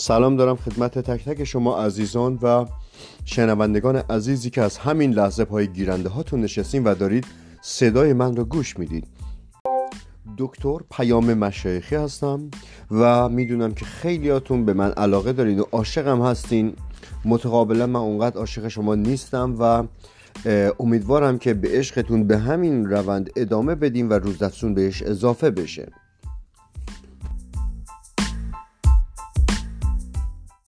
سلام دارم خدمت تک تک شما عزیزان و شنوندگان عزیزی که از همین لحظه پای گیرنده هاتون نشستین و دارید صدای من رو گوش می‌دید. دکتر پیام مشایخی هستم و می‌دونم که خیلیاتون به من علاقه دارین و عاشقم هستین. متقابلا من اونقدر عاشق شما نیستم و امیدوارم که به عشقتون به همین روند ادامه بدیم و روز بهش اضافه بشه.